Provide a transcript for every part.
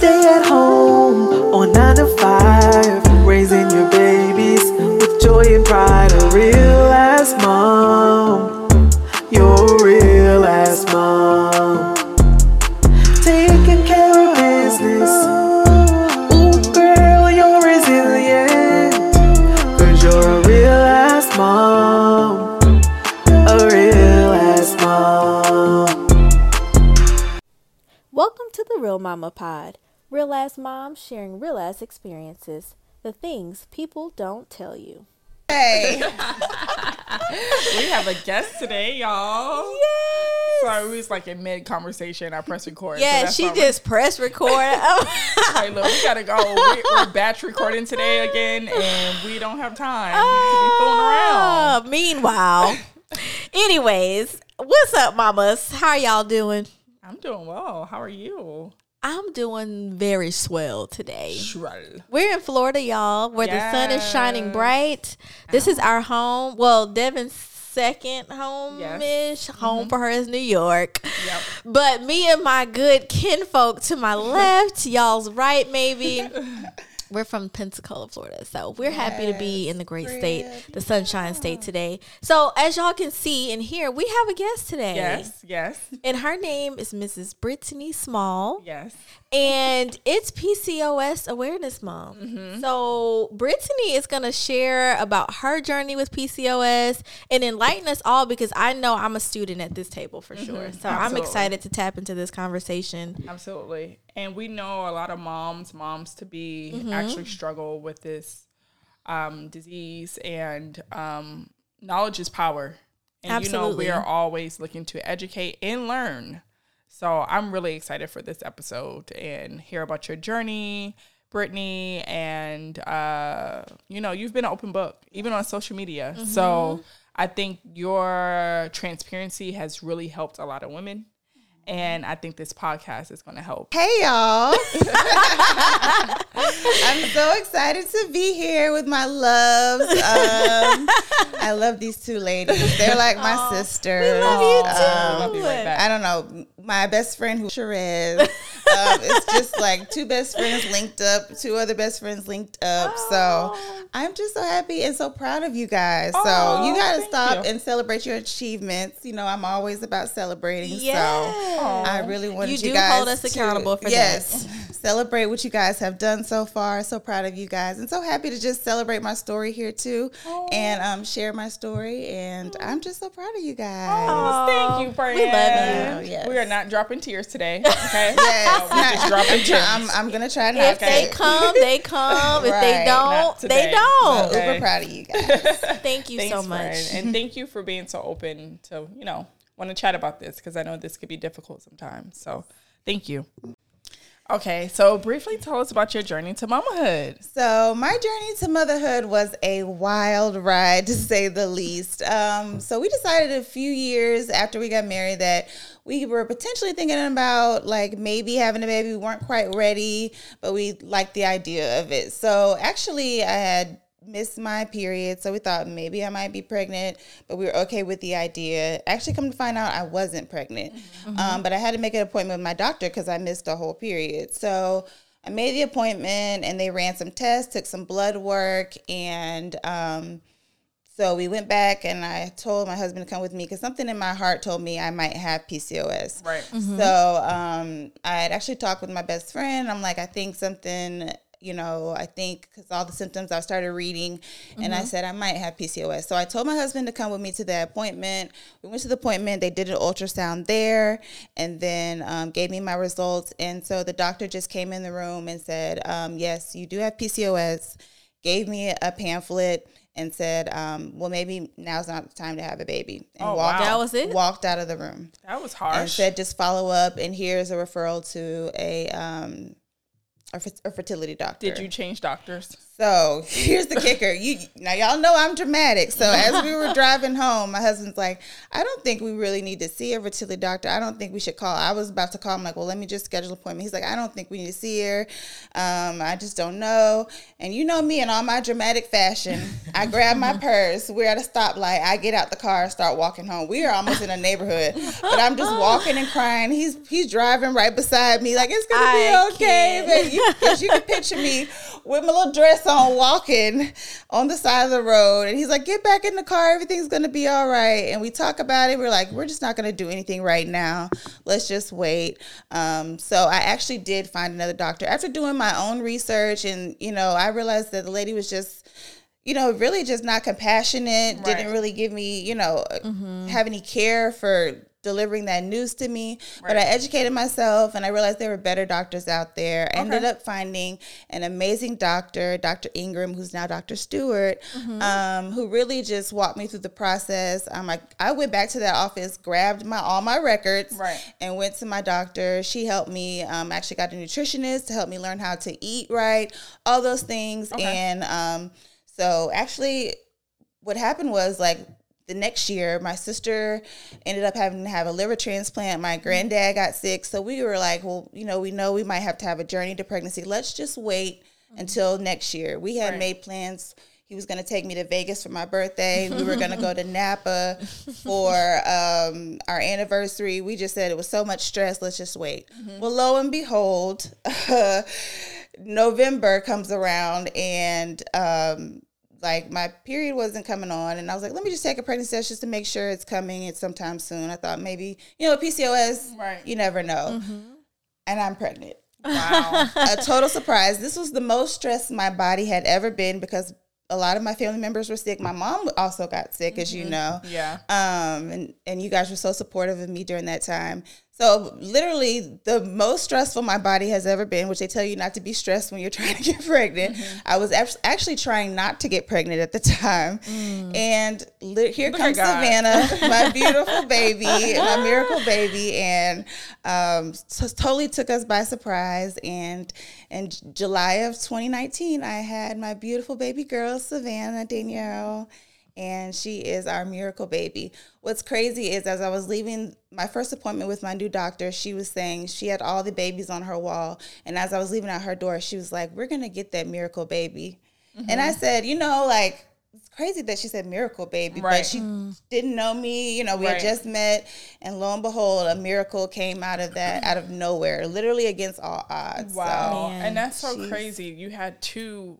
stay at home on nine to five, raising your babies with joy and pride. A real ass mom, you're a real ass mom. Taking care of business. Ooh, girl, you're resilient. Cause you're a real ass mom. A real ass mom. Welcome to the Real Mama Pod. Real ass moms sharing real ass experiences. The things people don't tell you. Hey, We have a guest today, y'all. Yes. Sorry, we was like in mid conversation. I pressed record. Yeah, that's she why we- just pressed record. Hey, look, we gotta go. We, we're batch recording today again, and we don't have time to be fooling around. Ah, Meanwhile, anyways, what's up, mamas? How are y'all doing? I'm doing well. How are you? I'm doing very swell today. We're in Florida, y'all, where the sun is shining bright. This is uh-huh. our home. Well, Devin's second home ish. Mm-hmm. Home for her is New York. Yep. But me and my good kinfolk to my left, y'all's right, maybe. We're from Pensacola, Florida. So we're happy to be in the great state, the sunshine state today. So as y'all can see and hear, we have a guest today. Yes, yes, And her name is Mrs. Brittany Small yes. and it's PCOS Awareness Month. So Brittany is going to share about her journey with PCOS and enlighten us all because I know I'm a student at this table for sure. So I'm excited to tap into this conversation. Absolutely. And we know a lot of moms, moms to be Mm-hmm. actually struggle with this um, disease, and um, knowledge is power. And you know, Absolutely. we are always looking to educate and learn. So I'm really excited for this episode and hear about your journey, Brittany. And, uh, you know, you've been an open book, even on social media. Mm-hmm. So I think your transparency has really helped a lot of women. And I think this podcast is going to help. hey, y'all. I'm so excited to be here with my loves. Um, I love these two ladies. They're like my sisters. We love you Um, too. You. I don't know. My best friend who Sherez. Um, it's just like two best friends linked up, two other best friends linked up. So I'm just so happy and so proud of you guys. so you gotta stop you. and celebrate your achievements. You know, I'm always about celebrating. Yes. So I really wanted You you, do guys hold us to- accountable for that. celebrate what you guys have done so far. So proud of you guys, and so happy to just celebrate my story here too, and um, share my story. And I'm just so proud of you guys. Thank you, Brian. we love you. Yes. We are not dropping tears today. Okay. Yes, So we just dropping gems. I'm, I'm gonna try not If they come, they come. If they don't, they don't. Okay. Uber proud of you guys. Thank you Thanks, so much. Brian. And thank you for being so open to, you know, want to chat about this because I know this could be difficult sometimes. So thank you. Okay, so briefly tell us about your journey to mamahood. So my journey to motherhood was a wild ride to say the least. Um, so we decided a few years after we got married that we were potentially thinking about like maybe having a baby. We weren't quite ready, but we liked the idea of it. So actually, I had missed my period, so we thought maybe I might be pregnant, but we were okay with the idea. Actually, come to find out, I wasn't pregnant, um, but I had to make an appointment with my doctor because I missed a whole period. So I made the appointment, and they ran some tests, took some blood work, and um, so we went back, and I told my husband to come with me because something in my heart told me I might have PCOS. Right. So um, I had actually talked with my best friend. I'm like, I think something, you know, I think because all the symptoms I started reading, and I said I might have PCOS. So I told my husband to come with me to the appointment. We went to the appointment. They did an ultrasound there, and then um, gave me my results. And so the doctor just came in the room and said, um, "Yes, you do have PCOS." Gave me a pamphlet. And said, um, "Well, maybe now's not the time to have a baby." And Oh, walked wow. That was it? Walked out of the room That was harsh. and said just follow up and here's a referral to a um a fertility doctor. Did you change doctors? So here's the kicker. You now y'all know I'm dramatic. So as we were driving home, my husband's like, I don't think we really need to see a fertility doctor. I don't think we should call. I was about to call. I'm like, well, let me just schedule an appointment. He's like, I don't think we need to see her. Um, I just don't know. And you know me in all my dramatic fashion. I grab my purse. We're at a stoplight. I get out the car, start walking home. We are almost in a neighborhood, but I'm just walking and crying. He's he's driving right beside me, like it's gonna I be okay. can't. But you, 'cause you can picture me with my little dress on, walking on the side of the road. And he's like, Get back in the car. Everything's going to be all right. And we talk about it. We're like, We're just not going to do anything right now. Let's just wait. Um, so I actually did find another doctor after doing my own research. And, you know, I realized that the lady was just, you know, really just not compassionate, Right. didn't really give me, you know, have any care for delivering that news to me. But I educated myself and I realized there were better doctors out there. I ended up finding an amazing doctor, Dr. Ingram, who's now Dr. Stewart, um, who really just walked me through the process. Um, I, I went back to that office, grabbed my all my records, Right. and went to my doctor. She helped me. Um, actually got a nutritionist to help me learn how to eat right, all those things. Okay. And um, so actually, what happened was like the next year, my sister ended up having to have a liver transplant. My granddad got sick. So we were like, well, you know, we know we might have to have a journey to pregnancy. Let's just wait until next year. We had Right. made plans. He was going to take me to Vegas for my birthday. We were going to go to Napa for um, our anniversary. We just said it was so much stress. Let's just wait. Well, lo and behold, November comes around and um, like my period wasn't coming on, and I was like, let me just take a pregnancy test just to make sure it's coming. It's sometime soon. I thought maybe you know PCOS. Right. You never know. And I'm pregnant. Wow. a total surprise. This was the most stressed my body had ever been because a lot of my family members were sick. My mom also got sick, as you know. yeah. Um, and, and you guys were so supportive of me during that time. So literally the most stressful my body has ever been, which they tell you not to be stressed when you're trying to get pregnant. Mm-hmm. I was actually trying not to get pregnant at the time. And li- here Mm. Look comes. Savannah, my beautiful baby, my miracle baby. And um, so totally took us by surprise. And in July of 2019, I had my beautiful baby girl, Savannah Danielle and she is our miracle baby. What's crazy is as I was leaving my first appointment with my new doctor, she was saying she had all the babies on her wall. And as I was leaving out her door, she was like, We're gonna get that miracle baby. And I mm-hmm. said, you know, like it's crazy that she said miracle baby, Right. but she mm. didn't know me. You know, we Right. had just met, and lo and behold, a miracle came out of that, out of nowhere, literally against all odds. Wow. Man, and that's so she's- crazy. You had two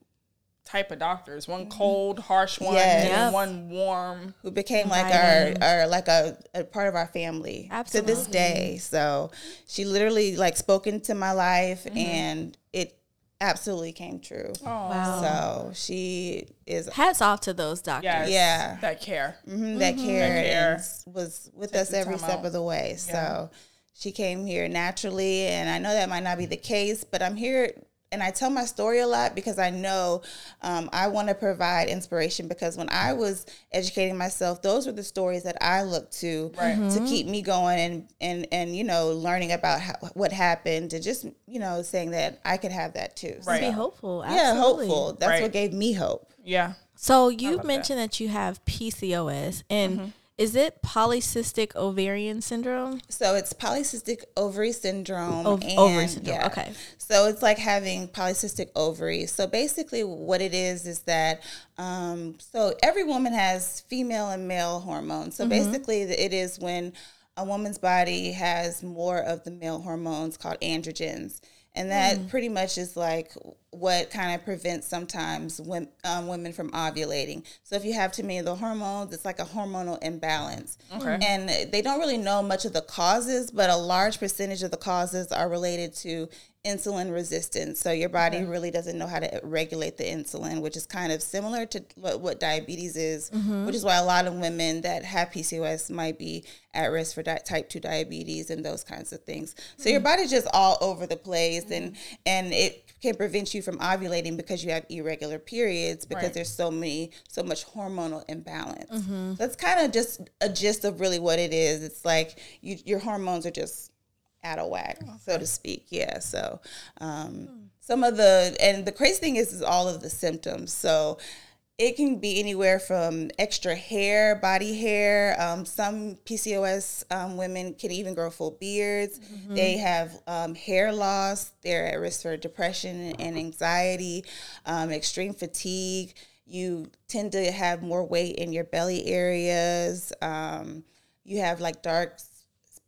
type of doctors, one mm-hmm. cold, harsh one, Yes. and Yep. one warm. who became like Inviting. our, our like a, a part of our family to this day. So she literally like spoke into my life mm-hmm. and it absolutely came true. Oh, Wow. So she is Hats off to those doctors. yes. Yeah. That care. mhm, that mm-hmm. cared That care. and s- was with Take us every step out. of the way. Yeah. So she came here naturally and I know that might not be the case, but I'm here and I tell my story a lot because I know um, I want to provide inspiration because when I was educating myself, those were the stories that I looked to Right. to keep me going and and and you know learning about how, what happened and just you know saying that I could have that too. Right. Be So, hopeful. yeah, hopeful. That's Right. what gave me hope. Yeah. So you love that. mentioned that. you have PCOS, and Mm-hmm. Is it polycystic ovarian syndrome? So it's polycystic ovary syndrome. Ov- and- ovary syndrome, okay. So it's like having polycystic ovaries. So basically, what it is is that um, so every woman has female and male hormones. So basically, it is when a woman's body has more of the male hormones called androgens. And that pretty much is like what kind of prevents sometimes when, um, women from ovulating. So if you have too many of the hormones, it's like a hormonal imbalance. Okay. And they don't really know much of the causes, but a large percentage of the causes are related to insulin resistance. So your body really doesn't know how to regulate the insulin, which is kind of similar to what, what diabetes is, mm-hmm. which is why a lot of women that have PCOS might be at risk for di- type 2 diabetes and those kinds of things. So your mm-hmm. body's just all over the place and mm-hmm. and it can prevent you from ovulating because you have irregular periods because Right. there's so many so much hormonal imbalance. So it's kind of just a gist of really what it is. It's like you, your hormones are just out of whack, so to speak. Yeah. So, um, some of the and the crazy thing is is all of the symptoms. So it can be anywhere from extra hair, body hair. Um, some PCOS um, women can even grow full beards. Mm-hmm. They have um, hair loss. They're at risk for depression and anxiety, um, extreme fatigue. You tend to have more weight in your belly areas. Um, you have like dark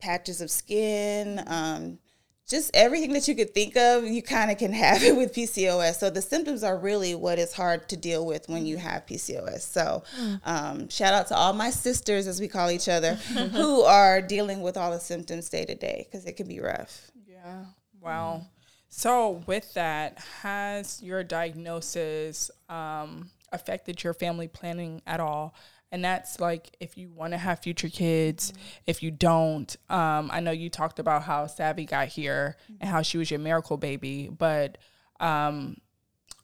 patches of skin. Um, just everything that you could think of, you kind of can have it with PCOS. So the symptoms are really what is hard to deal with when you have PCOS. So um, shout out to all my sisters, as we call each other, who are dealing with all the symptoms day to day because it can be rough. Yeah. Wow. So with that, has your diagnosis um, affected your family planning at all? And that's like if you want to have future kids mm-hmm. if you don't um, i know you talked about how savvy got here mm-hmm. and how she was your miracle baby but um,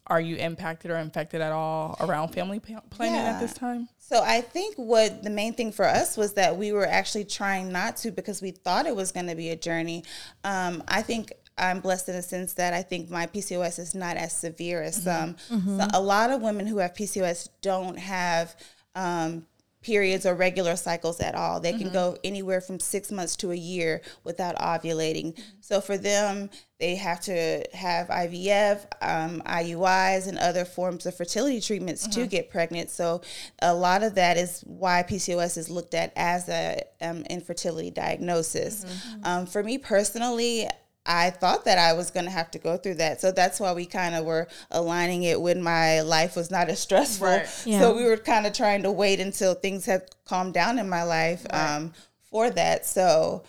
are you impacted or infected at all around family planning yeah. at this time so i think what the main thing for us was that we were actually trying not to because we thought it was going to be a journey um, i think I'm blessed in a sense that I think my PCOS is not as severe as some. Mm-hmm. So a lot of women who have PCOS don't have um, periods or regular cycles at all. They mm-hmm. can go anywhere from six months to a year without ovulating. Mm-hmm. So for them, they have to have IVF, um, IUIs, and other forms of fertility treatments mm-hmm. to get pregnant. So a lot of that is why PCOS is looked at as a um, infertility diagnosis. Mm-hmm. Um, for me personally, I thought that I was going to have to go through that. So that's why we kind of were aligning it when my life was not as stressful. Right. Yeah. So we were kind of trying to wait until things had calmed down in my life right. um, for that. So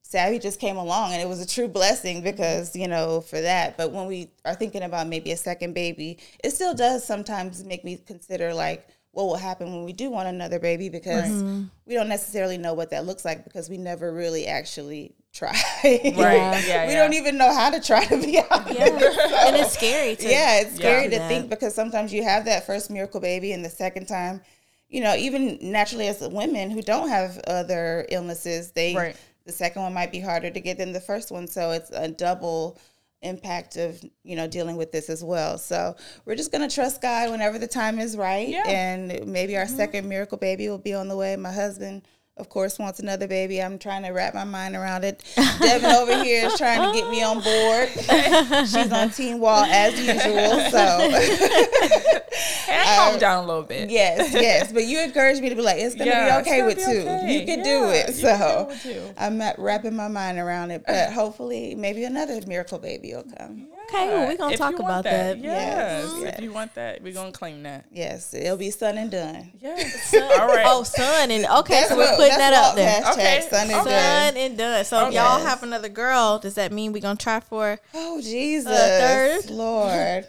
Savvy just came along and it was a true blessing because, you know, for that. But when we are thinking about maybe a second baby, it still does sometimes make me consider like, what will happen when we do want another baby because mm-hmm. we don't necessarily know what that looks like because we never really actually try. Right. Yeah, yeah, we don't even know how to try to be honest. Yeah. and it's scary to Yeah, it's scary to that. think because sometimes you have that first miracle baby and the second time, you know, even naturally as women who don't have other illnesses, they right. the second one might be harder to get than the first one. So it's a double impact of you know dealing with this as well so we're just going to trust god whenever the time is right yeah. and maybe our mm-hmm. second miracle baby will be on the way my husband of course, wants another baby. I'm trying to wrap my mind around it. Devin over here is trying to get me on board. She's on Team Walt as usual. So calm um, down a little bit. Yes, yes. But you encouraged me to be like, it's gonna yeah, be okay with two. Okay. You can yeah, do it. So I'm not wrapping my mind around it. But hopefully, maybe another miracle baby will come. Okay, well, we're gonna if talk about that. that. Yes. yes. If you want that, we're gonna claim that. Yes, it'll be son and done. Yes. All right. Oh, son and okay, that's so we're putting that up there. Hashtag okay. son and son done. and done. So okay. if y'all have another girl, does that mean we're gonna try for? Oh Jesus, third Lord.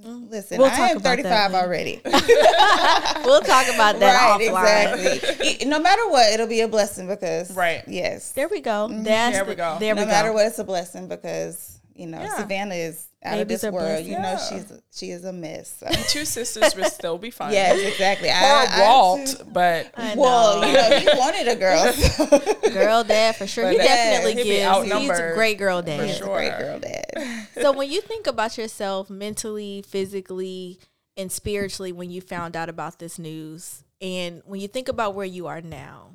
Listen, we'll I am 35 already. we'll talk about that right, offline. Exactly. no matter what, it'll be a blessing because right. Yes. There we go. Mm-hmm. there we go. There no we go. matter what, it's a blessing because you know, yeah. Savannah is out Babies of this world. You yeah. know, she's she is a mess. So. Two sisters would still be fine. Yes, exactly. Or I, Walt, I, but well, you know, he wanted a girl. So. girl dad for sure. he definitely gives. He's a great girl dad. For sure. Great girl dad. so when you think about yourself mentally, physically, and spiritually, when you found out about this news, and when you think about where you are now,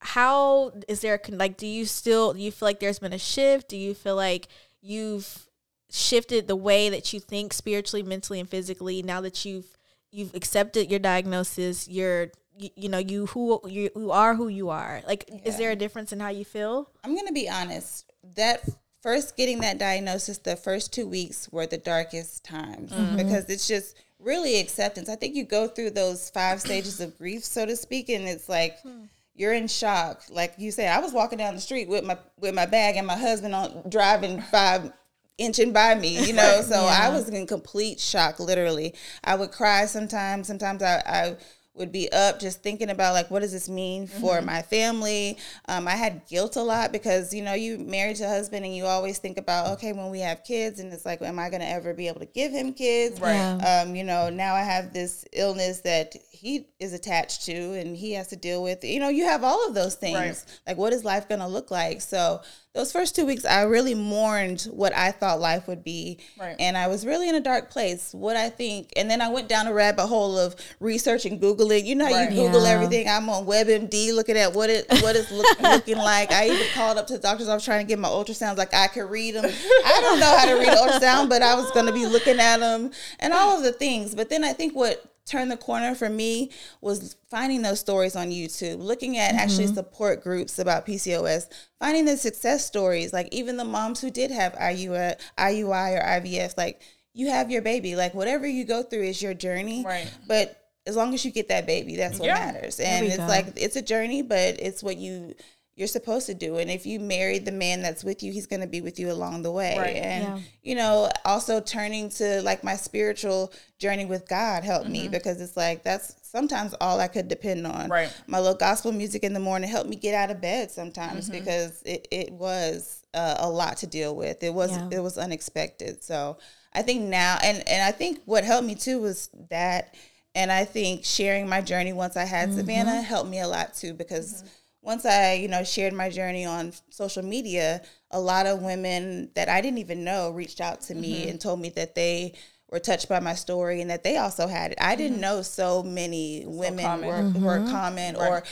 how is there like? Do you still do you feel like there's been a shift? Do you feel like you've shifted the way that you think spiritually, mentally, and physically now that you've you've accepted your diagnosis, you're you, you know you who you, you are who you are. Like, yeah. is there a difference in how you feel? I'm gonna be honest. That first getting that diagnosis, the first two weeks were the darkest times mm-hmm. because it's just really acceptance. I think you go through those five stages of grief, so to speak, and it's like. Hmm you're in shock. Like you said, I was walking down the street with my with my bag and my husband on driving five inching by me, you know. So yeah. I was in complete shock, literally. I would cry sometimes. Sometimes I, I would be up just thinking about like what does this mean for mm-hmm. my family um, i had guilt a lot because you know you married to a husband and you always think about okay when we have kids and it's like am i going to ever be able to give him kids right um, you know now i have this illness that he is attached to and he has to deal with you know you have all of those things right. like what is life going to look like so those first two weeks, I really mourned what I thought life would be. Right. And I was really in a dark place. What I think, and then I went down a rabbit hole of researching, Googling. You know how Right. you Google Yeah. everything. I'm on WebMD looking at what it what it's look, looking like. I even called up to the doctors. I was trying to get my ultrasounds. Like I could read them. I don't know how to read ultrasound, but I was going to be looking at them and all of the things. But then I think what turned the corner for me was finding those stories on YouTube, looking at actually mm-hmm. support groups about PCOS, finding the success stories, like even the moms who did have IUI, IUI or IVF, like you have your baby, like whatever you go through is your journey. Right. But as long as you get that baby, that's what Yeah. matters. And it's go. like it's a journey, but it's what you you're supposed to do. And if you marry the man that's with you, he's going to be with you along the way. Right. And Yeah. you know, also turning to like my spiritual journey with God helped me Mm-hmm. because it's like that's sometimes all I could depend on. Right. My little gospel music in the morning helped me get out of bed sometimes Mm-hmm. because it, it was uh, a lot to deal with. It was Yeah. it was unexpected. So I think now and and I think what helped me too was that and I think sharing my journey once I had mm-hmm. Savannah helped me a lot too because mm-hmm. once I, you know, shared my journey on social media, a lot of women that I didn't even know reached out to me mm-hmm. and told me that they were touched by my story and that they also had it. I didn't know so many women common. were, were common or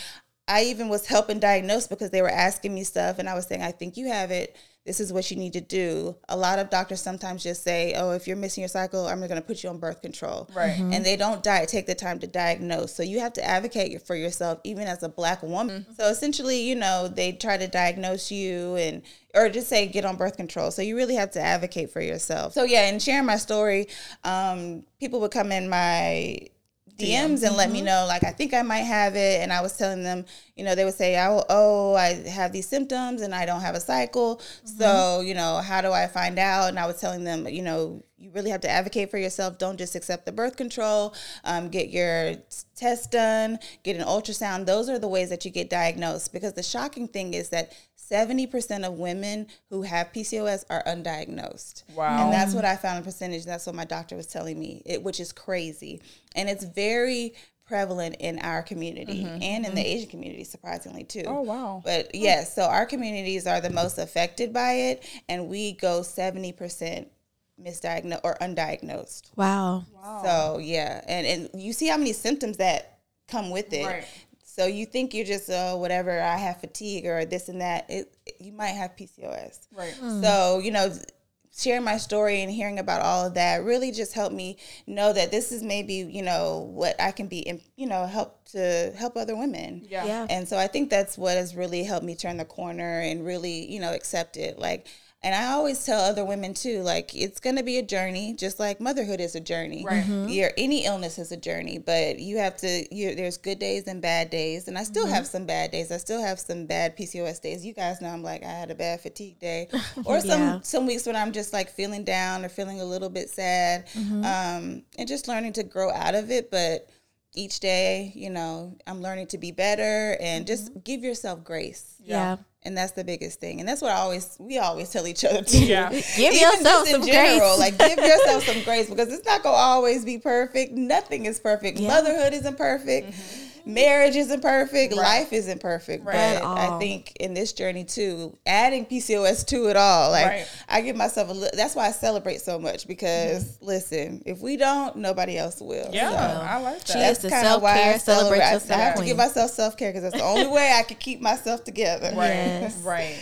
I even was helping diagnose because they were asking me stuff and I was saying, I think you have it. This is what you need to do. A lot of doctors sometimes just say, Oh, if you're missing your cycle, I'm going to put you on birth control. Right. And they don't di- take the time to diagnose. So you have to advocate for yourself, even as a black woman. Mm-hmm. So essentially, you know, they try to diagnose you and, or just say get on birth control. So you really have to advocate for yourself. So yeah, and sharing my story, um, people would come in my DMs and let me know like I think I might have it. And I was telling them you know they would say oh, oh I have these symptoms and I don't have a cycle. So you know how do I find out? And I was telling them you know you really have to advocate for yourself. Don't just accept the birth control. Um, get your test done. Get an ultrasound. Those are the ways that you get diagnosed. Because the shocking thing is that 70% of women who have PCOS are undiagnosed. Wow. And that's what I found in percentage. That's what my doctor was telling me, it, which is crazy. And it's very prevalent in our community and in the Asian community, surprisingly, too. Mm-hmm. Oh, wow. But yes, so our communities are the most affected by it, and we go 70% misdiagnosed or undiagnosed. Wow. So yeah, and and you see how many symptoms that come with it. Right. So you think you're just uh, whatever I have fatigue or this and that. It, you might have PCOS. Right. So you know, sharing my story and hearing about all of that really just helped me know that this is maybe you know what I can be in- you know help to help other women. Yeah. Yeah. And so I think that's what has really helped me turn the corner and really, you know, accept it. Like, and I always tell other women too, like it's gonna be a journey, just like motherhood is a journey. Right. Mm-hmm. Your any illness is a journey, but you have to. You, there's good days and bad days, and I still mm-hmm. have some bad days. I still have some bad PCOS days. You guys know I'm like I had a bad fatigue day, or some Yeah. some weeks when I'm just like feeling down or feeling a little bit sad, mm-hmm. um, and just learning to grow out of it. But each day, you know, I'm learning to be better and just mm-hmm. give yourself grace. Yeah. And that's the biggest thing. And that's what I always we always tell each other too. Yeah. Give Even yourself some general, grace. like give yourself some grace because it's not gonna always be perfect. Nothing is perfect. Yeah. Motherhood isn't perfect. Mm-hmm. Marriage isn't perfect. Life isn't perfect. Right. But I think in this journey too, adding PCOS to it all, like Right. I give myself a. Li- that's why I celebrate so much because Mm-hmm. listen, if we don't, nobody else will. Yeah. So I like She that. is the kinda self why I care, celebrate celebrate. I- I have to give myself self care because that's the only way I can keep myself together. Right. Yes. Right.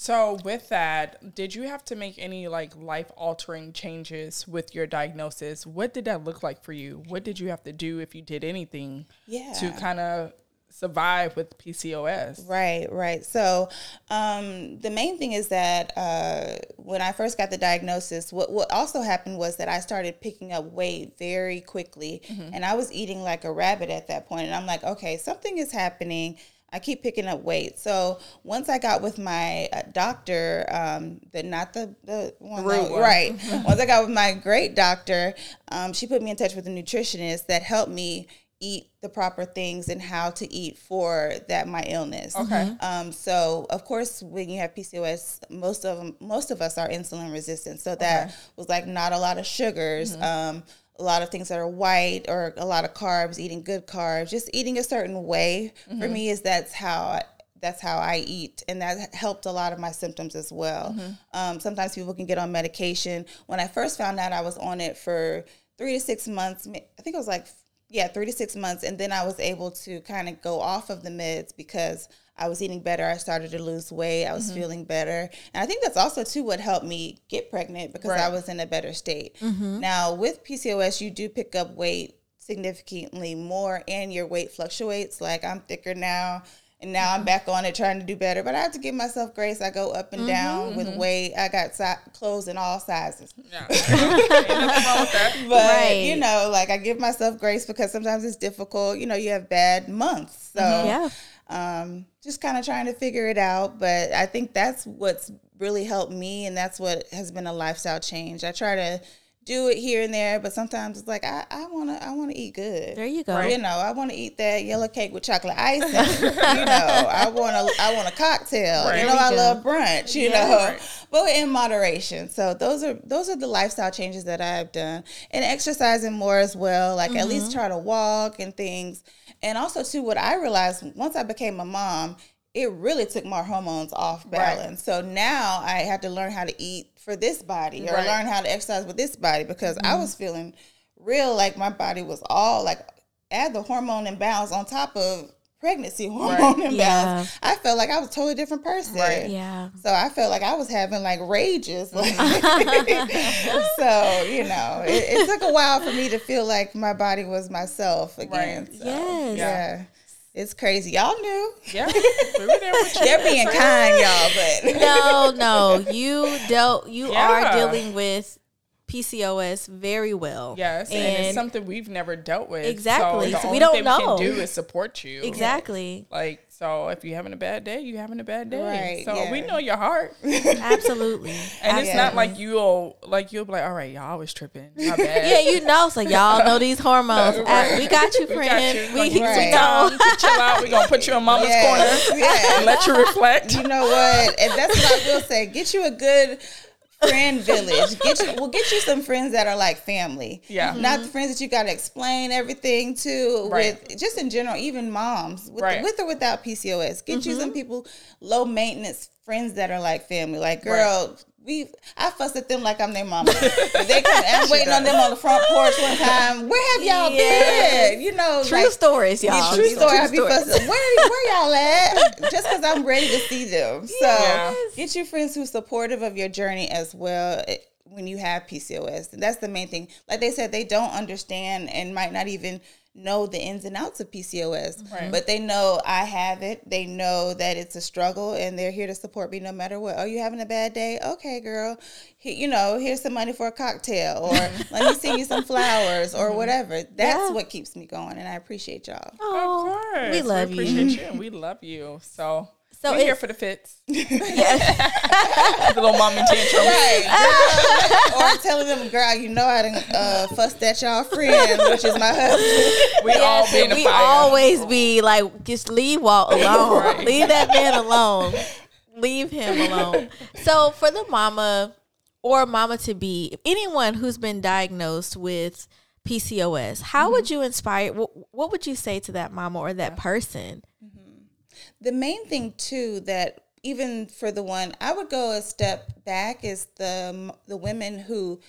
So with that, did you have to make any like life altering changes with your diagnosis? What did that look like for you? What did you have to do if you did anything Yeah. to kind of survive with PCOS? Right, right. So um, the main thing is that uh, when I first got the diagnosis, what what also happened was that I started picking up weight very quickly, and I was eating like a rabbit at that point. And I'm like, okay, something is happening. I keep picking up weight. So once I got with my uh, doctor, um, the not the the one, that- one. right. once I got with my great doctor, um, she put me in touch with a nutritionist that helped me eat the proper things and how to eat for that my illness. Okay. Um, so of course, when you have PCOS, most of them, most of us are insulin resistant. So that was like not a lot of sugars, um, a lot of things that are white, or a lot of carbs. Eating good carbs, just eating a certain way. For me, is that's how. I, that's how I eat, and that helped a lot of my symptoms as well. Um, sometimes people can get on medication. When I first found out, I was on it for three to six months. I think it was like yeah, three to six months, and then I was able to kind of go off of the meds because I was eating better. I started to lose weight. I was mm-hmm. feeling better, and I think that's also too what helped me get pregnant because I was in a better state. Mm-hmm. Now with PCOS, you do pick up weight significantly more, and your weight fluctuates. Like I'm thicker now. And now I'm back on it trying to do better, but I have to give myself grace. I go up and mm-hmm, down mm-hmm. with weight. I got si- clothes in all sizes. Yeah. Ain't nothing wrong with that. But Right. you know, like I give myself grace because sometimes it's difficult. You know, you have bad months, so mm-hmm. Yeah. um, just kind of trying to figure it out. But I think that's what's really helped me, and that's what has been a lifestyle change. I try to do it here and there, but sometimes it's like I, I wanna I wanna eat good. There you go. You know, I want to eat that yellow cake with chocolate icing. you know, I want to. I want a cocktail. Right. You know, There I go. love brunch. You Yeah. know, Right. but in moderation. So those are those are the lifestyle changes that I've done, and exercising more as well. Like at least mm-hmm. try to walk and things, and also too. What I realized once I became a mom. It really took my hormones off balance. So now I had to learn how to eat for this body or Right. learn how to exercise with this body because I mm-hmm. was feeling real like my body was all like add the hormone imbalance on top of pregnancy hormone imbalance. I felt like I was a totally different person. Right. Yeah. So I felt like I was having like rages. Like, so, you know, it, it took a while for me to feel like my body was myself again. Right. So, Yes. Yeah. It's crazy. Y'all knew. Yeah. We were there with you. They're being kind, y'all, but No, no. You dealt you are dealing with PCOS very well. Yes, and, it's something we've never dealt with. Exactly. So the So only we don't thing know. we can do is support you. Exactly. Like so, if you're having a bad day, you're having a bad day. Right, So yeah. we know your heart, Absolutely. and it's Yeah. not like you'll like you'll be like, all right, y'all was tripping. Bad. Yeah, you know, so y'all know these hormones. Uh, we got you, We friend. We, give Right. know. chill out. We're gonna put you in mama's Yes, corner yes. and let you reflect. you know what? And that's what I will say. Get you a good friend village. Get you we'll get you some friends that are like family. Yeah. Not the mm-hmm. friends that you gotta explain everything to Right. with just in general, even moms. With, Right. with or without PCOS. Get you some mm-hmm. people low maintenance friends that are like family. Like, girl, we I fuss at them like I'm their mama. they come, I'm waiting on them on the front porch one time. Where have y'all Yes. been? You know, True like, stories, y'all. True are story. I be stories. fussing. Where, where y'all at? Just because I'm ready to see them. So Yes. get your friends who's supportive of your journey as well eh, when you have PCOS. And that's the main thing. Like they said, they don't understand and might not even know the ins and outs of PCOS. Right. But they know I have it. They know that it's a struggle and they're here to support me no matter what. Oh, you having a bad day? Okay, girl. He- you know, here's some money for a cocktail or let me send you some flowers or mm-hmm. whatever. That's Yeah. what keeps me going. And I appreciate y'all. Oh, Of course, we love you. appreciate you. and we love you. So, So we're here for the fits. Yes. the little mommy tantrum. Right. or I'm telling them, girl, you know I done uh, fussed at y'all friend, which is my husband. We all be in the we fire. always be like, just leave Walt alone. Right. Leave that man alone. Leave him alone. So for the mama or mama to be, anyone who's been diagnosed with PCOS, how Mm-hmm. would you inspire? What, what would you say to that mama or that person? The main thing too that even for the one I would go a step back is the the women who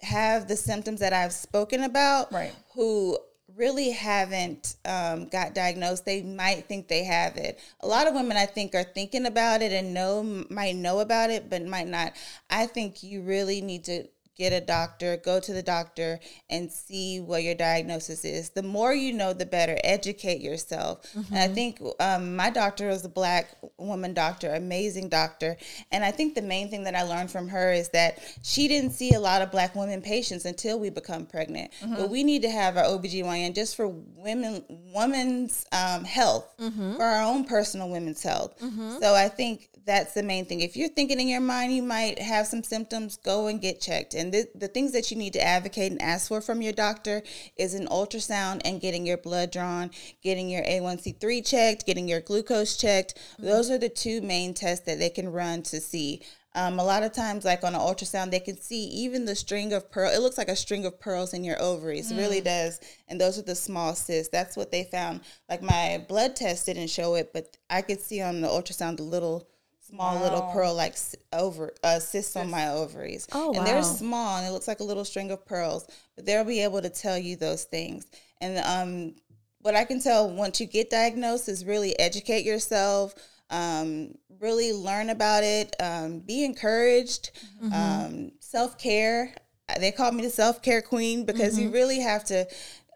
have the symptoms that I've spoken about, Right. Who really haven't um, got diagnosed. They might think they have it. A lot of women, I think, are thinking about it and know might know about it, but might not. I think you really need to get a doctor, go to the doctor, and see what your diagnosis is. The more you know, the better. Educate yourself. And I think um, my doctor was a black woman doctor, amazing doctor. And I think the main thing that I learned from her is that she didn't see a lot of black women patients until we become pregnant. But we need to have our OBGYN just for women, women's um, health, for our own personal women's health. So I think that's the main thing. If you're thinking in your mind you might have some symptoms, go and get checked. And the, the things that you need to advocate and ask for from your doctor is an ultrasound and getting your blood drawn, getting your A1C3 checked, getting your glucose checked. Those are the two main tests that they can run to see Um, a lot of times, like on an ultrasound, they can see even the string of pearl. It looks like a string of pearls in your ovaries. It really does. And those are the small cysts. That's what they found. Like my blood test didn't show it, but I could see on the ultrasound the little, small little pearl like over uh, cysts on my ovaries. Oh, And they're small and it looks like a little string of pearls, but they'll be able to tell you those things. And um, what I can tell once you get diagnosed is really educate yourself, um, really learn about it, um, be encouraged, um, self care. They call me the self care queen because you really have to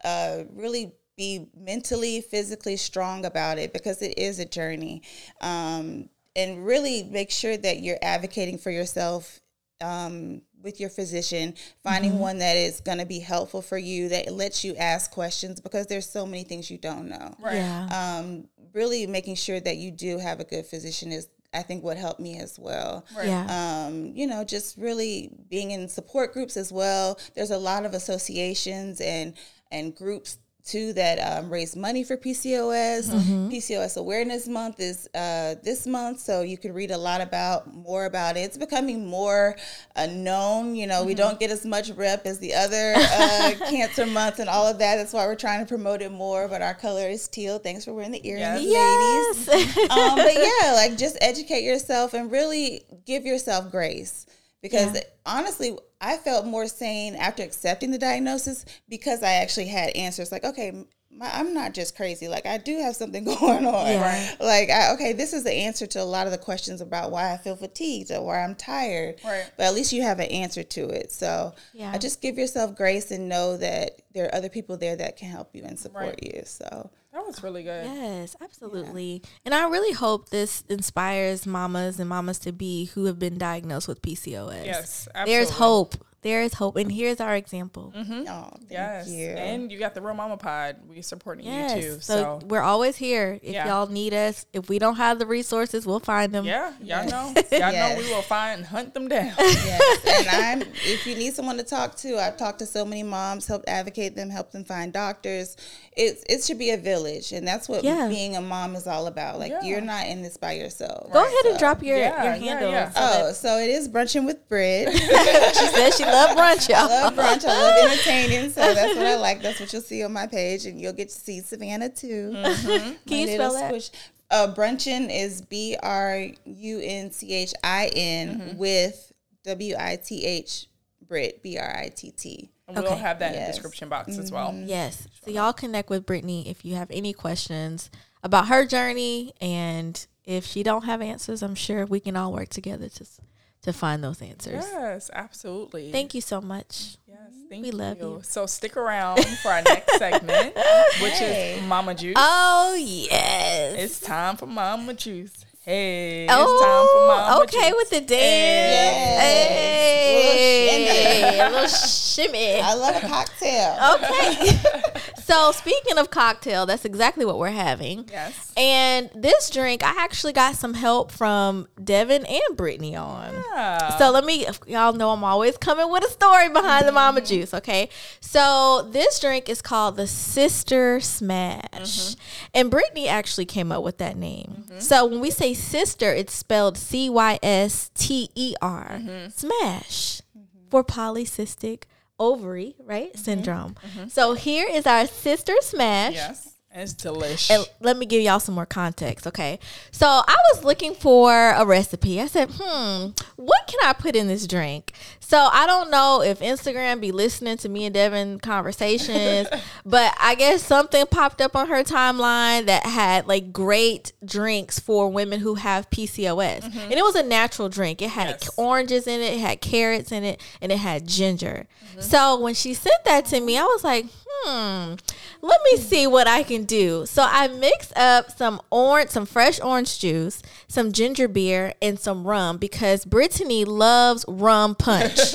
uh, really be mentally, physically strong about it because it is a journey. Um, and really make sure that you're advocating for yourself um, with your physician, finding one that is going to be helpful for you, that lets you ask questions because there's so many things you don't know. Right. Yeah. Um, really making sure that you do have a good physician is, I think, what helped me as well. Yeah. Um, you know, just really being in support groups as well. There's a lot of associations and and groups too that um, raise money for PCOS. PCOS Awareness Month is uh, this month, so you can read a lot about more about it. It's becoming more uh, known. You know, we don't get as much rep as the other uh, cancer months and all of that. That's why we're trying to promote it more. But our color is teal. Thanks for wearing the earrings, yes. ladies um, but yeah, like just educate yourself and really give yourself grace. Because Yeah. honestly, I felt more sane after accepting the diagnosis because I actually had answers. Like, okay, my, I'm not just crazy. Like, I do have something going on. Yeah. Like, I, okay, this is the answer to a lot of the questions about why I feel fatigued or why I'm tired. Right. But at least you have an answer to it. So Yeah. I just give yourself grace and know that there are other people there that can help you and support Right. you. So That was really good. Yes, absolutely. And I really hope this inspires mamas and mamas to be who have been diagnosed with PCOS. Yes, There's hope. There is hope. And here's our example. oh, thank Yes. you. And you got the Real Mama Pod. We supporting Yes. you too. so, So, we're always here. If Yeah. y'all need us, if we don't have the resources, we'll find them. yeah, y'all know. Y'all Yes. know we will find and hunt them down. yes, and I'm. If you need someone to talk to, I've talked to so many moms, helped advocate them, help them find doctors. It it should be a village, and that's what Yeah. being a mom is all about. Like Yeah. you're not in this by yourself. Go ahead and drop your, Yeah, your handle. yeah. so Oh, so it is brunching with Brit. she says she loved brunch, y'all. I love brunch. I love entertaining. So that's what I like. That's what you'll see on my page, and you'll get to see Savannah too. Mm-hmm. Can you My spell little that? squish- Uh, brunchin is B R U N C H I N mm-hmm. with W I T H Brit B R I T T. And we'll Okay. have that in the description box as well. Mm-hmm. Yes. So y'all connect with Brittany if you have any questions about her journey, and if she don't have answers, I'm sure we can all work together to s- to find those answers. Yes, absolutely. Thank you so much. Yes, thank We love you. So stick around for our next segment, which is Mama Juice. Oh yes. It's time for Mama Juice. Hey, oh, it's time for oh, Mama okay Juice. with the dance. Hey, a little shimmy. I love a cocktail. Okay. so speaking of cocktail, that's exactly what we're having. Yes. And this drink, I actually got some help from Devin and Brittany on. Yeah. So let me, y'all know I'm always coming with a story behind the Mama Mm-hmm. Juice, okay? So this drink is called the CYSTer Smash. Mm-hmm. And Brittany actually came up with that name. So when we say sister, it's spelled C Y S T E R. Mm-hmm. Smash for polycystic ovary, right? Mm-hmm. Syndrome. So here is our CYSTer Smash. yes. It's delish. And let me give y'all some more context, okay? So I was looking for a recipe. I said, hmm, what can I put in this drink? So I don't know if Instagram be listening to me and Devin conversations, but I guess something popped up on her timeline that had like great drinks for women who have PCOS. And it was a natural drink. It had Yes. oranges in it, it had carrots in it, and it had ginger. So when she sent that to me, I was like, hmm, let me see what I can do. So I mixed up some orange, some fresh orange juice, some ginger beer, and some rum because Brittany loves rum punch.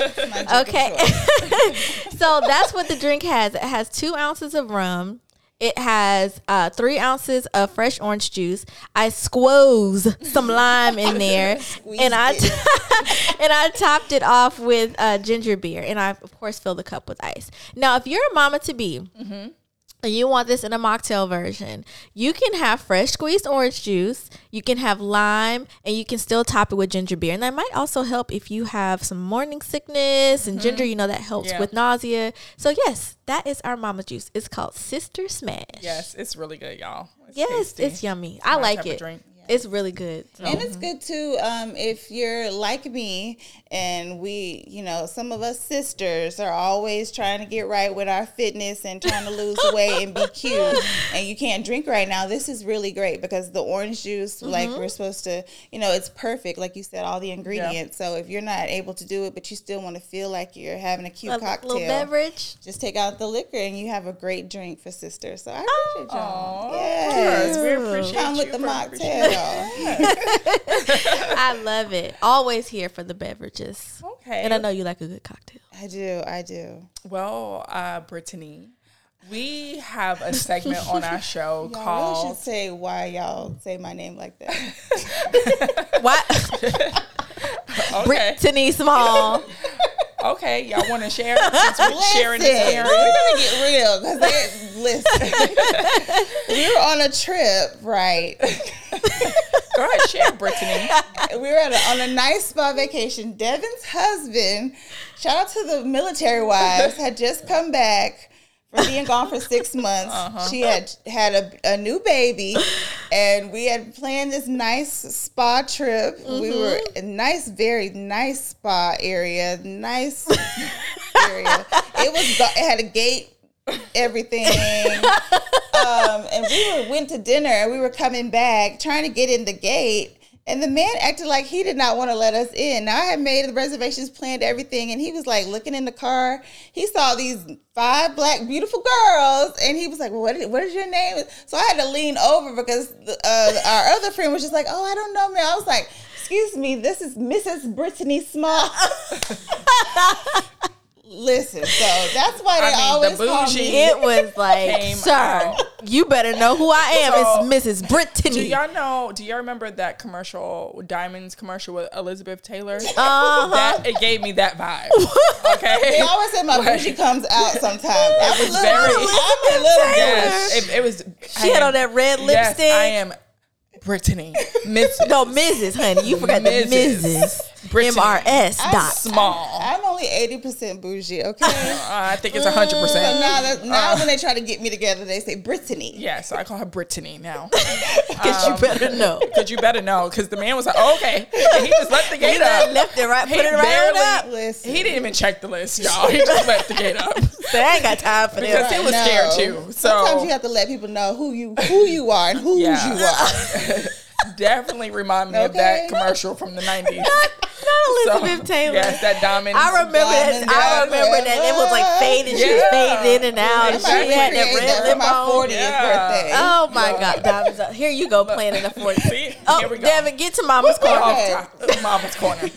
okay. so that's what the drink has. It has two ounces of rum. It has uh, three ounces of fresh orange juice. I squoze some lime in there, and I and I topped it off with uh, ginger beer, and I of course filled the cup with ice. Now, if you're a mama to be, and you want this in a mocktail version, you can have fresh squeezed orange juice, you can have lime, and you can still top it with ginger beer. And that might also help if you have some morning sickness and ginger, mm-hmm. you know, that helps Yeah. with nausea. So, yes, that is our mama juice. It's called CYSTer Smash. Yes, it's really good, y'all. It's Yes, tasty. it's yummy. I My like it. Drink. It's really good. And it's good too um, if you're like me and we, you know, some of us sisters are always trying to get right with our fitness and trying to lose weight and be cute, and you can't drink right now. This is really great because the orange juice, like we're supposed to, you know, it's perfect, like you said, all the ingredients. So if you're not able to do it, but you still want to feel like you're having a cute A cocktail, little beverage. just take out the liquor and you have a great drink for sisters. So I appreciate y'all. Aw, yes, Yes. we appreciate Come with the mocktail. I love it. Always here for the beverages. Okay. And I know you like a good cocktail. I do, I do. Well, uh, Brittany, we have a segment on our show Y'all really called should say why y'all say my name like that. What? Okay. Brittany Small. Okay, y'all want to share since we're sharing this Listen, we're gonna get real because listen. we were on a trip, right? Go ahead, share, Brittany. We were a, on a nice spa vacation. Devin's husband, shout out to the military wives, had just come back from being gone for six months. Uh-huh. She had had a, a new baby, and we had planned this nice spa trip. We were Mm-hmm. a nice, very nice spa area, nice area. It was it had a gate, everything. um, and we were went to dinner and we were coming back trying to get in the gate. And the man acted like he did not want to let us in. Now I had made the reservations, planned everything, and he was like looking in the car. He saw these five black beautiful girls, and he was like, "Well, what is, what is your name?" So I had to lean over because uh, our other friend was just like, "Oh, I don't know, man." I was like, "Excuse me, this is Mrs. Brittany Small." Listen, so that's why they I mean, the always call bougie- me. It was like, Came sir, out. you better know who I am. So, it's Mrs. Do Brittany. y'all know? Do y'all remember that commercial, Diamonds commercial with Elizabeth Taylor? Uh-huh. That it gave me that vibe. Okay. They always say my Like- bougie comes out sometimes. I was was very- I'm a little Yes, it, it was. She had on that red Yes, lipstick. I am Brittany. Miss No, Mrs. Honey, you forgot the Mrs. Mrs. Brittany. MRS dot. small. I'm only eighty percent bougie. Okay. Uh, I think it's hundred So percent. now, that, now when they try to get me together, they say Brittany. Yeah, so I call her Brittany now. Cause you better know. Because you better know. Because the man was like, oh, okay. And he just let the gate done up. left it right, He put it right barely- on up. Listen, He didn't even check the list, y'all. He just let the gate up. Say, I ain't got time for Because this. he was No. scared too. Sometimes you have to let people know who you who you are and who Yeah. you are. definitely remind me of that commercial from the 90s. Elizabeth So, Taylor. Yes, that diamond. I remember that. Diamond I Diamond remember that it was like fading. She was fading in and out. And she had that red lip my on. 40th Yeah. birthday. Oh my God, diamonds! up. Here you go playing in the 40s. See? Oh, we go. Devin, get to Mama's corner. Okay. off top, Mama's corner.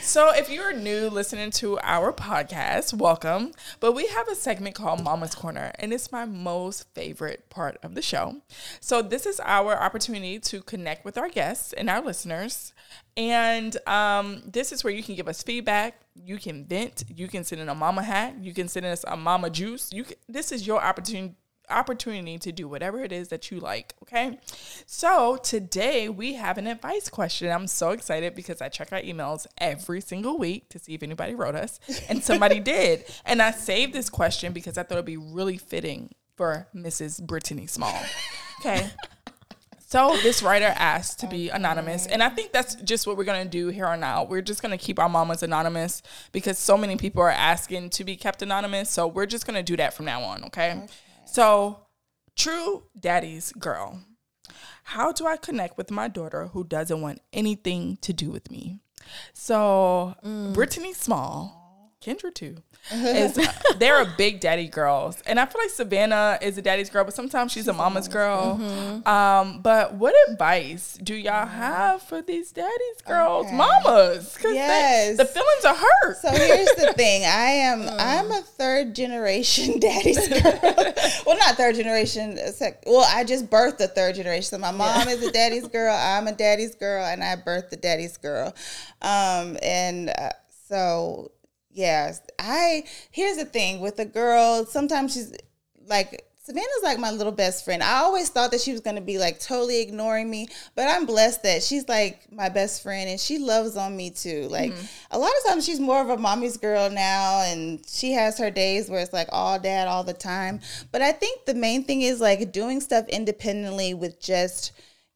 So, if you're new listening to our podcast, welcome. But we have a segment called Mama's Corner, and it's my most favorite part of the show. So, this is our opportunity to connect with our guests and our listeners. And um, this is where you can give us feedback. You can vent. You can send in a mama hat. You can send us a mama juice. You can, this is your opportunity opportunity to do whatever it is that you like. Okay. So today we have an advice question. I'm so excited because I check our emails every single week to see if anybody wrote us, and somebody did. And I saved this question because I thought it'd be really fitting for Mrs. Brittany Small. Okay. So this writer asked to be anonymous, and I think that's just what we're gonna do here on out. We're just gonna keep our mamas anonymous because so many people are asking to be kept anonymous. So we're just gonna do that from now on. Okay. So, true daddy's girl. How do I connect with my daughter who doesn't want anything to do with me? So, mm. Brittany Small, Kendra too, is they're a big daddy girls, and I feel like Savannah is a daddy's girl, but sometimes she's, a mama's girl. Um, but what advice do y'all have for these daddy's girls, Okay. mamas? Because Yes. the feelings are hurt. So here's the thing. I am I'm a third generation daddy's girl. well, not third generation. sec- Well, I just birthed a third generation. So my mom is a daddy's girl. I'm a daddy's girl, and I birthed a daddy's girl. Um, and uh, so yes, I here's the thing with a girl. Sometimes she's like Savannah's like my little best friend. I always thought that she was going to be like totally ignoring me, but I'm blessed that she's like my best friend and she loves on me too. Like mm-hmm. a lot of times she's more of a mommy's girl now and she has her days where it's like all dad all the time. But I think the main thing is like doing stuff independently with just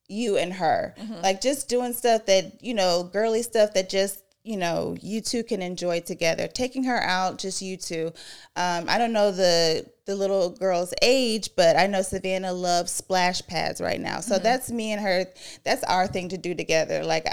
you and her. Mm-hmm. Like just doing stuff that, you know, girly stuff that just you know you two can enjoy together. Taking her out just you two. Um, i don't know the the little girl's age but i know savannah loves splash pads right now. So mm-hmm. that's me and her. That's our thing to do together. Like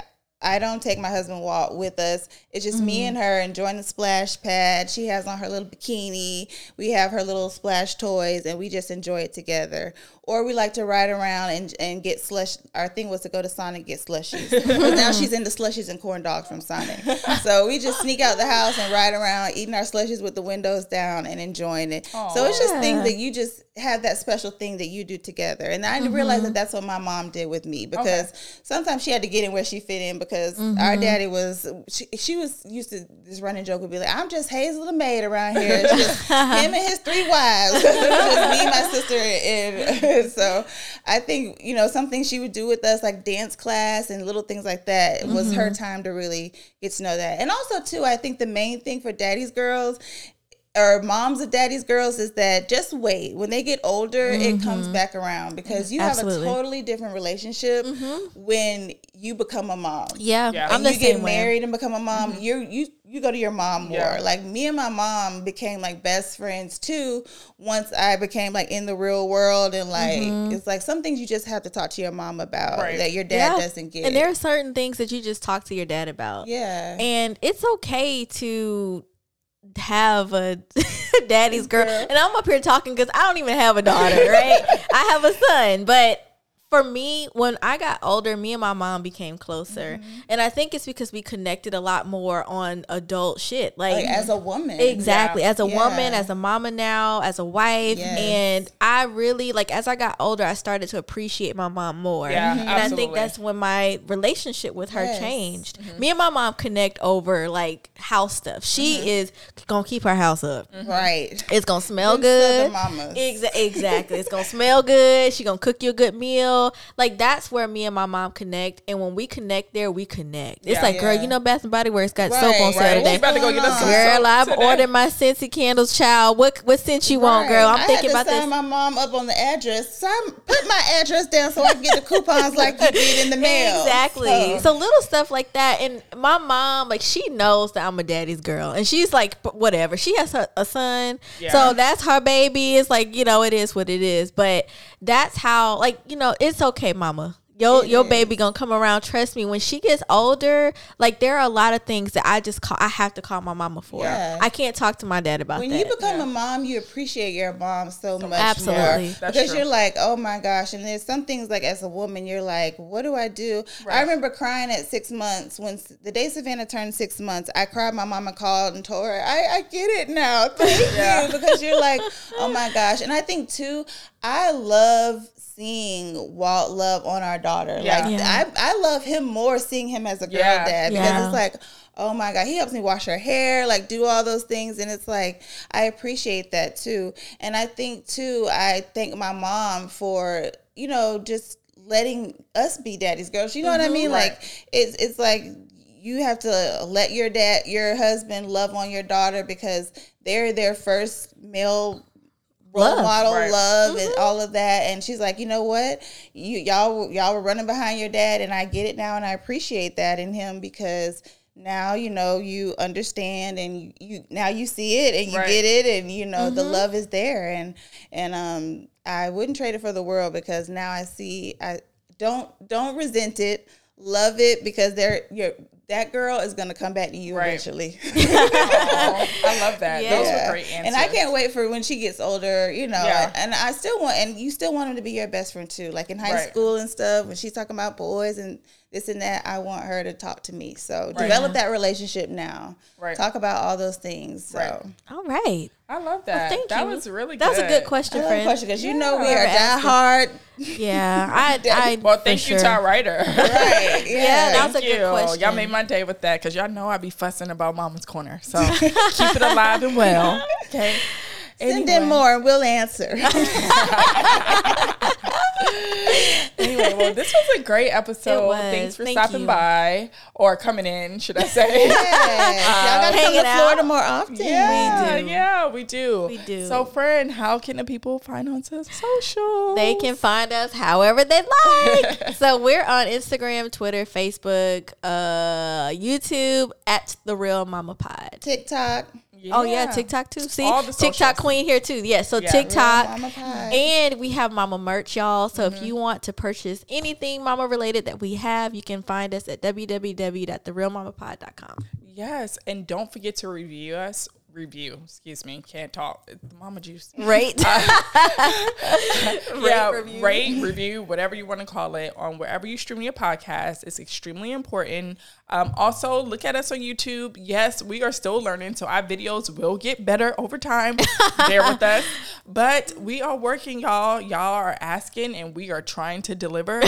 I don't take my husband walk with us. It's just mm-hmm. me and her enjoying the splash pad. She has on her little bikini. We have her little splash toys, and we just enjoy it together. Or we like to ride around and, and get slush. Our thing was to go to Sonic and get slushies. now she's into slushies and corn dogs from Sonic. So we just sneak out the house and ride around eating our slushies with the windows down and enjoying it. Aww. So it's just things that you just have that special thing that you do together. And I mm-hmm. realized that that's what my mom did with me because okay. sometimes she had to get in where she fit in because mm-hmm. our daddy was she, she, was used to this running joke would be like I'm just Hazel the maid around here. It's just him and his three wives. just me, my sister, and so I think you know something she would do with us like dance class and little things like that mm-hmm. was her mm-hmm. time to really get to know that. And also too, I think the main thing for daddy's girls or moms of daddy's girls is that just wait when they get older mm-hmm. it comes back around because you Absolutely. have a totally different relationship mm-hmm. when you become a mom yeah, yeah. I'm the you get married way. and become a mom mm-hmm. you you you go to your mom more yeah. like me and my mom became like best friends too once i became like in the real world and like mm-hmm. it's like some things you just have to talk to your mom about right. that your dad yeah. doesn't get and there are certain things that you just talk to your dad about yeah and it's okay to have a daddy's girl. girl. And I'm up here talking because I don't even have a daughter, right? I have a son, but for me, when I got older, me and my mom became closer, mm-hmm. and I think it's because we connected a lot more on adult shit, like, like as a woman, exactly, yeah. as a yeah. woman, as a mama now, as a wife, yes. and I really like as I got older, I started to appreciate my mom more, yeah, and I think that's when my relationship with her yes. changed. Mm-hmm. Me and my mom connect over like house stuff. She mm-hmm. is gonna keep her house up, mm-hmm. right? It's gonna smell good, Exa- exactly. it's gonna smell good. She gonna cook you a good meal like that's where me and my mom connect. And when we connect there, we connect. It's yeah, like, yeah. girl, you know Bath and Body Works got right, soap on sale today. About to go get us some girl, I've today. ordered my Scentsy candles, child. What what scent you want, girl? I'm I thinking about this. my mom up on the address. So I'm, put my address down so I can get the coupons like you did in the mail. Exactly. So. so little stuff like that. And my mom, like, she knows that I'm a daddy's girl, and she's like, whatever. She has a, a son, yeah. so that's her baby. It's like you know, it is what it is. But that's how, like, you know, it's okay, mama your your baby gonna come around. Trust me. When she gets older, like there are a lot of things that I just call. I have to call my mama for. Yeah. I can't talk to my dad about that. when that. you become yeah. a mom, you appreciate your mom so much Absolutely. more because true. you're like, oh my gosh. And there's some things like as a woman, you're like, what do I do? Right. I remember crying at six months when the day Savannah turned six months. I cried. My mama called and told her, I, I get it now. Thank yeah. you because you're like, oh my gosh. And I think too, I love seeing Walt love on our daughter. Yeah. Like yeah. I, I love him more seeing him as a girl yeah. dad because yeah. it's like, oh my God, he helps me wash her hair, like do all those things. And it's like, I appreciate that too. And I think too, I thank my mom for, you know, just letting us be daddy's girls. You know mm-hmm, what I mm-hmm. mean? Right. Like it's it's like you have to let your dad, your husband love on your daughter because they're their first male role love. model right. love mm-hmm. and all of that and she's like you know what you y'all y'all were running behind your dad and i get it now and i appreciate that in him because now you know you understand and you, you now you see it and you right. get it and you know mm-hmm. the love is there and and um i wouldn't trade it for the world because now i see i don't don't resent it love it because they're you're that girl is going to come back to you right. eventually. oh, I love that. Yeah. Those were great answers. And I can't wait for when she gets older, you know. Yeah. And I still want, and you still want him to be your best friend too. Like in high right. school and stuff, when she's talking about boys and this and that, I want her to talk to me. So right. develop that relationship now. Right. Talk about all those things. So. Right. All right. I love that. Well, thank that you. was really That was a good question, friend. question because yeah. you know we are die hard. Yeah, I, I. well, thank you sure. to our writer. right. Yeah, yeah that was a good question. Y'all made my day with that because y'all know I be fussing about Mama's Corner. So keep it alive and well. Okay. Send Anyway. in more and we'll answer. Anyway, well, this was a great episode. Thanks for Thank stopping you. by or coming in, should I say? Yes. Y'all gotta come Hanging to out. Florida more often. Yeah, do. yeah, we do. We do. So, friend, how can the people find us on social? They can find us however they like. so we're on Instagram, Twitter, Facebook, uh, YouTube at the Real Mama Pod. TikTok. Oh yeah, TikTok too. See, All the TikTok queen here too. Yeah, so Yeah. TikTok. Mama And we have Mama merch, y'all. So Mm-hmm. if you want to purchase anything Mama related that we have, you can find us at www.therealmamapod.com. Yes, and don't forget to review us. Review, excuse me, can't talk. It's the mama juice. Right? yeah, review. rate, review, whatever you want to call it, on wherever you stream your podcast. It's extremely important. Um, also, look at us on YouTube. Yes, we are still learning, so our videos will get better over time. Bear with us, but we are working, y'all. Y'all are asking, and we are trying to deliver.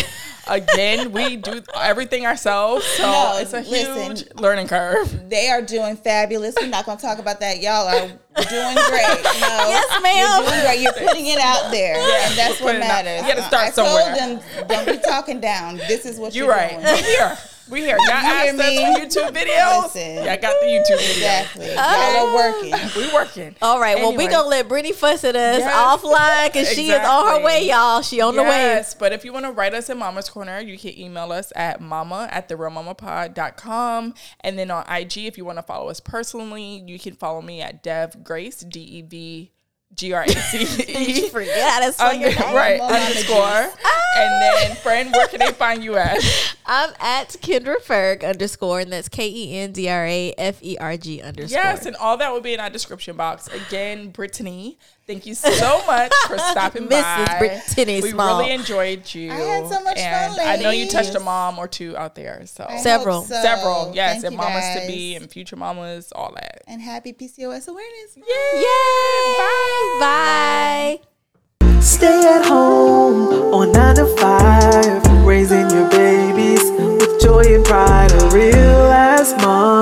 Again, we do everything ourselves, so No, it's a listen. huge learning curve. They are doing fabulous. We're not gonna talk about that. Y'all are doing great. No, Yes, ma'am. You're doing great. You're putting it out there, and that's what putting out. matters. You gotta start I somewhere. told them, don't be talking down. This is what You're you're, right. doing. We here. We here. Y'all asked us for YouTube videos. Listen. Y'all got the YouTube videos. Exactly. Y'all are oh. working. We working. All right. Well, we gonna let Brittany fuss at us Yes. offline because she is on her way, y'all. She on the way. Yes, but if you want to write us in Mama's Corner, you can email us at mama at therealmamapod.com. And then on IG, if you want to follow us personally, you can follow me at Dev Grace, D E V G R A C E. Forget how to your Under- right, underscore. And ah! then, friend, where can they find you at? I'm at Kendra Ferg underscore, and that's K E N D R A F E R G underscore. Yes, and all that will be in our description box. Again, Brittany, Thank you so much for stopping Mrs. by. Brittany we Small. really enjoyed you. I had so much and fun. Ladies. I know you touched a mom or two out there. So I several, so. several, yes, Thank and mamas guys. to be and future mamas, all that. And happy PCOS awareness. Yay! Yay! Bye. Bye. Stay at home on nine to five, raising your babies with joy and pride. A real ass mom.